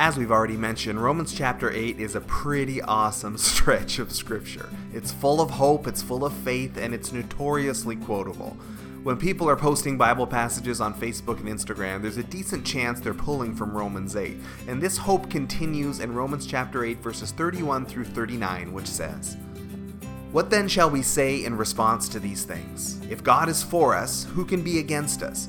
As we've already mentioned, Romans chapter 8 is a pretty awesome stretch of scripture. It's full of hope, it's full of faith, and it's notoriously quotable. When people are posting Bible passages on Facebook and Instagram, there's a decent chance they're pulling from Romans 8. And this hope continues in Romans chapter 8, verses 31 through 39, which says, What then shall we say in response to these things? If God is for us, who can be against us?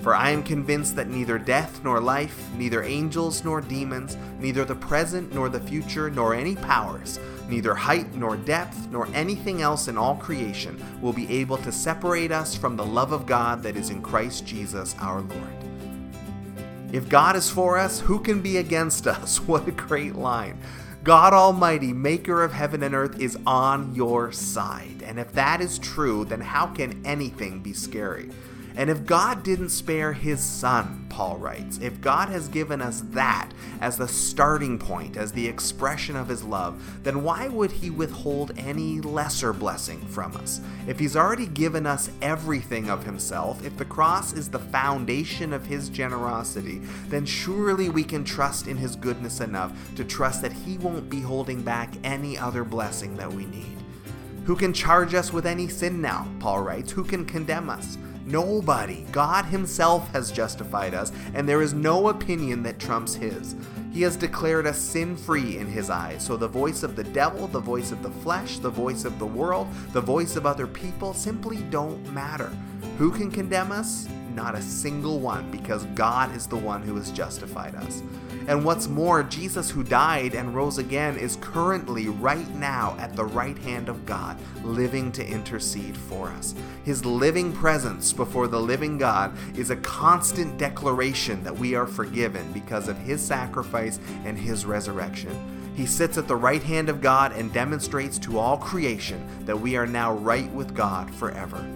For I am convinced that neither death nor life, neither angels nor demons, neither the present nor the future, nor any powers, neither height nor depth, nor anything else in all creation will be able to separate us from the love of God that is in Christ Jesus our Lord. If God is for us, who can be against us? What a great line. God Almighty, maker of heaven and earth, is on your side. And if that is true, then how can anything be scary? And if God didn't spare his son, Paul writes, if God has given us that as the starting point, as the expression of his love, then why would he withhold any lesser blessing from us? If he's already given us everything of himself, if the cross is the foundation of his generosity, then surely we can trust in his goodness enough to trust that he won't be holding back any other blessing that we need. Who can charge us with any sin now? Paul writes. Who can condemn us? Nobody. God Himself has justified us, and there is no opinion that trumps His. He has declared us sin free in His eyes. So the voice of the devil, the voice of the flesh, the voice of the world, the voice of other people simply don't matter. Who can condemn us? Not a single one, because God is the one who has justified us. And what's more, Jesus, who died and rose again, is currently, right now, at the right hand of God, living to intercede for us. His living presence before the living God is a constant declaration that we are forgiven because of His sacrifice and His resurrection. He sits at the right hand of God and demonstrates to all creation that we are now right with God forever.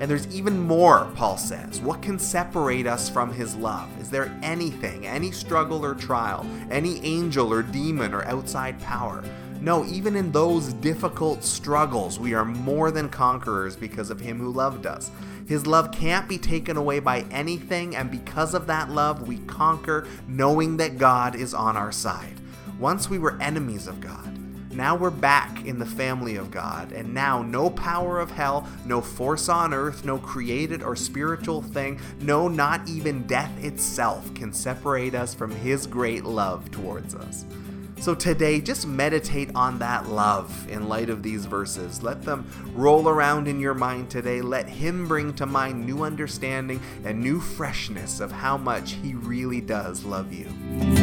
And there's even more, Paul says. What can separate us from his love? Is there anything, any struggle or trial, any angel or demon or outside power? No, even in those difficult struggles, we are more than conquerors because of him who loved us. His love can't be taken away by anything, and because of that love, we conquer knowing that God is on our side. Once we were enemies of God. Now we're back in the family of God, and now no power of hell, no force on earth, no created or spiritual thing, no, not even death itself can separate us from His great love towards us. So today, just meditate on that love in light of these verses. Let them roll around in your mind today. Let Him bring to mind new understanding and new freshness of how much He really does love you.